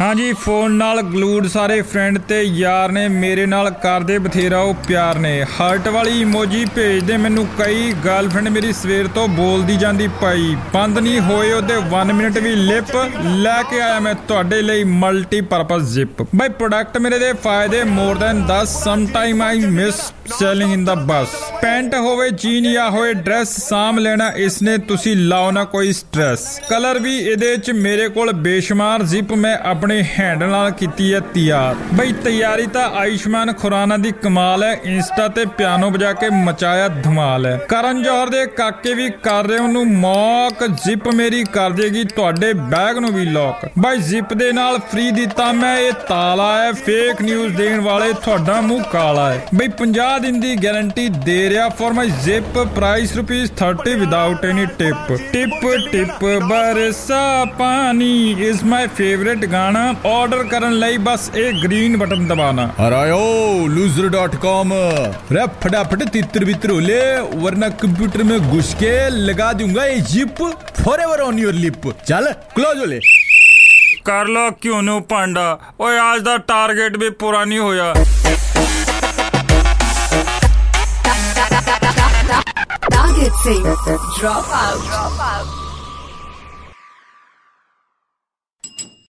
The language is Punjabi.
ਹਾਂਜੀ, ਫੋਨ ਨਾਲ ਗਲੂਡ ਸਾਰੇ ਫਰੈਂਡ ਤੇ ਯਾਰ ਨੇ, ਮੇਰੇ ਨਾਲ ਕਰਦੇ ਬਥੇਰਾ ਉਹ ਪਿਆਰ ਨੇ। ਹਾਰਟ ਵਾਲੀ ਇਮੋਜੀ ਭੇਜਦੇ ਮੈਨੂੰ ਕਈ ਗਰਲਫ੍ਰੈਂਡ ਮੇਰੀ ਸਵੇਰ ਤੋਂ ਬੋਲਦੀ ਜਾਂਦੀ ਪਈ। ਬੰਦ ਨਹੀਂ ਹੋਏ ਉਹਦੇ 1 ਮਿੰਟ ਵੀ ਲਿਪ ਲੈ ਕੇ ਆਇਆ ਮੈਂ ਤੁਹਾਡੇ ਲਈ ਮਲਟੀ ਪਰਪਸ ਜ਼ਿਪ ਬਾਈ ਪ੍ਰੋਡਕਟ ਮੇਰੇ ਦੇ ਫਾਇਦੇ more than 10 some time I miss selling in the bus pant ਹੋਵੇ ਜੀਨ ਜਾਂ ਹੋਵੇ ਡਰੈਸ ਸਾਮ ਲੈਣਾ ਇਸ ਨੇ ਤੁਸੀਂ ਲਾਓ ਨਾ ਕੋਈ ਸਟ੍ਰੈਸ ਕਲਰ ਵੀ ਇਹਦੇ ਚ ਮੇਰੇ ਕੋਲ ਬੇਸ਼ੁਮਾਰ ਜ਼ਿਪ ਮੈਂ ਆਪਣੇ ਹੈਂਡ ਨਾਲ ਕੀਤੀ ਹੈ ਤਿਆਰ। ਬਈ ਤਿਆਰੀ ਤਾਂ ਆਯੁਸ਼ਮਾਨ ਖੁਰਾਨਾ ਦੀ ਕਮਾਲ ਹੈ, ਇੰਸਟਾ ਤੇ ਪਿਆਨੋ ਵਜਾ ਕੇ ਮਚਾਇਆ ਧਮਾਲ ਹੈ। ਕਰਨ ਜੌਹਰ ਦੇ ਕਾਕੇ ਵੀ ਕਰ ਰਹੇ ਉਹਨੂੰ ਮੌਕ ਜ਼ਿਪ ਮੇਰੀ ਕਰ ਦੇਗੀ, ਤੁਹਾਡੇ ਬੈਗ ਨੂੰ ਵੀ ਲੌਕ ਬਾਈ ਜ਼ਿਪ ਦੇ ਨਾਲ ਫ੍ਰੀ ਦਿੱਤਾ ਮੈਂ ਇਹ ਤਾਲਾ ਹੈ ਫੇਕ ਨਿਊਜ਼ ਦੇਣ ਵਾਲੇ ਤੁਹਾਡਾ ਮੂੰਹ ਕਾਲਾ ਹੈ। ਬਈ 50 ਦਿਨ ਦੀ ਗਾਰੰਟੀ ਦੇ ਰਿਹਾ for my zip price rupees 30 without any tip tip tip ਬਰਸਾ ਪਾਣੀ ਇਜ਼ ਮਾਈ ਫੇਵਰਿਟ ਗਾਣਾ ਆਰਡਰ ਕਰਨ ਲਈ ਬਸ ਇਹ ਗ੍ਰੀਨ ਬਟਨ ਦਬਾਣਾ हरायो loser.com रे फटाफट तितर बितर ले वरना कंप्यूटर में घुस के लगा दूंगा ये zip forever on your lip चल क्लोज हो ले ਕਰ ਲੋ ਕਿਉਂ ਨੂੰ ਭਾਂਡਾ ਓਏ ਅੱਜ ਦਾ ਟਾਰਗੇਟ ਵੀ ਪੂਰਾ ਨਹੀਂ ਹੋਇਆ टारगेट से ड्रॉप आउट